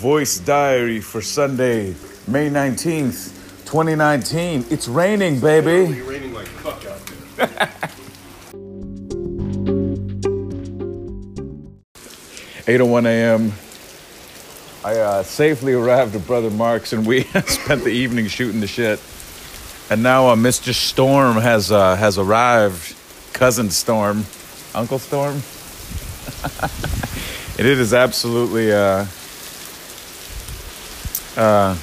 voice diary for Sunday, May 19th, 2019. It's raining, baby. It's raining like fuck out there. 8:01 a.m. I uh, safely arrived at Brother Mark's, and we spent the evening shooting the shit. And now uh, Mr. Storm has uh, has arrived. Cousin Storm, Uncle Storm. and it is absolutely. Uh, uh,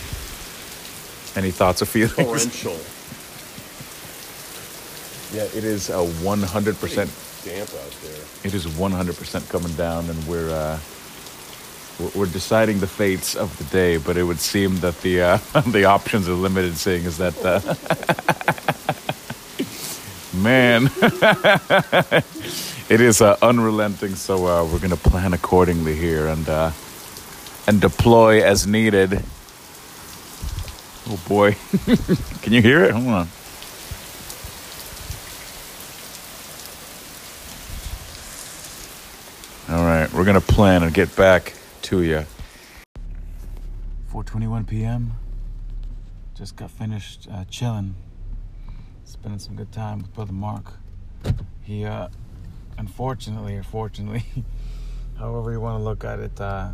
any thoughts or feelings? Torrential. Yeah, it is a 100%. Pretty damp out there. It is 100% coming down, and we're uh, we're- we're deciding the fates of the day. But it would seem that the uh, the options are limited, seeing as that uh, man, it is uh, unrelenting. So uh, we're gonna plan accordingly here and uh, and deploy as needed. Oh boy, can you hear it? Hold on. All right, we're gonna plan and get back to you. 4:21 p.m. Just got finished uh, chilling, spending some good time with brother Mark. He, uh, unfortunately or fortunately, however you want to look at it, uh,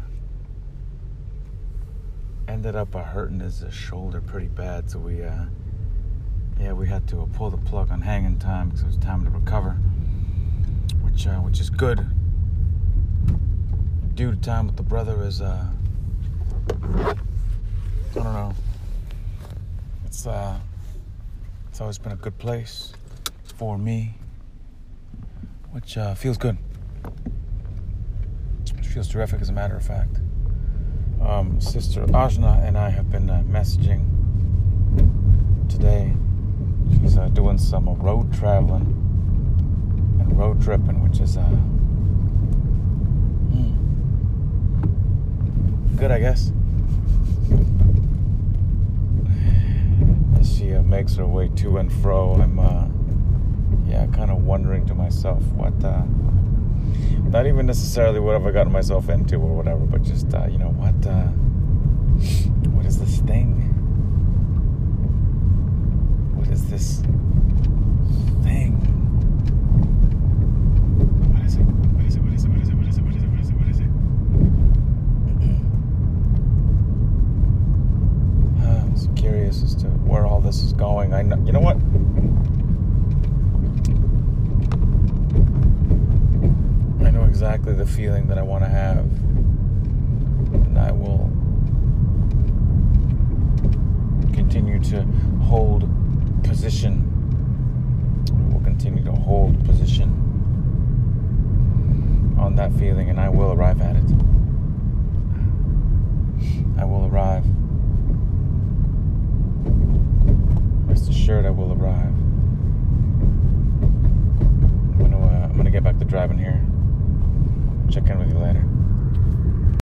ended up uh, hurting his uh, shoulder pretty bad. So we, uh, yeah, we had to uh, pull the plug on hanging time because it was time to recover, which, uh, which is good due to time with the brother is uh I don't know. It's uh it's always been a good place for me. Which uh feels good. Which feels terrific as a matter of fact. Um sister Ajna and I have been uh, messaging today. She's uh, doing some uh, road traveling and road tripping, which is uh hmm, good, I guess. As she uh, makes her way to and fro, I'm, uh, yeah, kind of wondering to myself what, not even necessarily what have I gotten myself into or whatever, but just, uh, you know, what, uh, what is this thing? What is this thing? What is it? What is it? What is it? What is it? What is it? What is it? What is it? What is it? I'm so curious as to where all this is going. I know, you know what? I know exactly the feeling that I want to have, and I will continue to hold position. I will continue to hold position on that feeling, and I will arrive at it. I will arrive. Rest assured, I will arrive. I'm gonna, uh, I'm gonna get back to driving here. Check in with you later.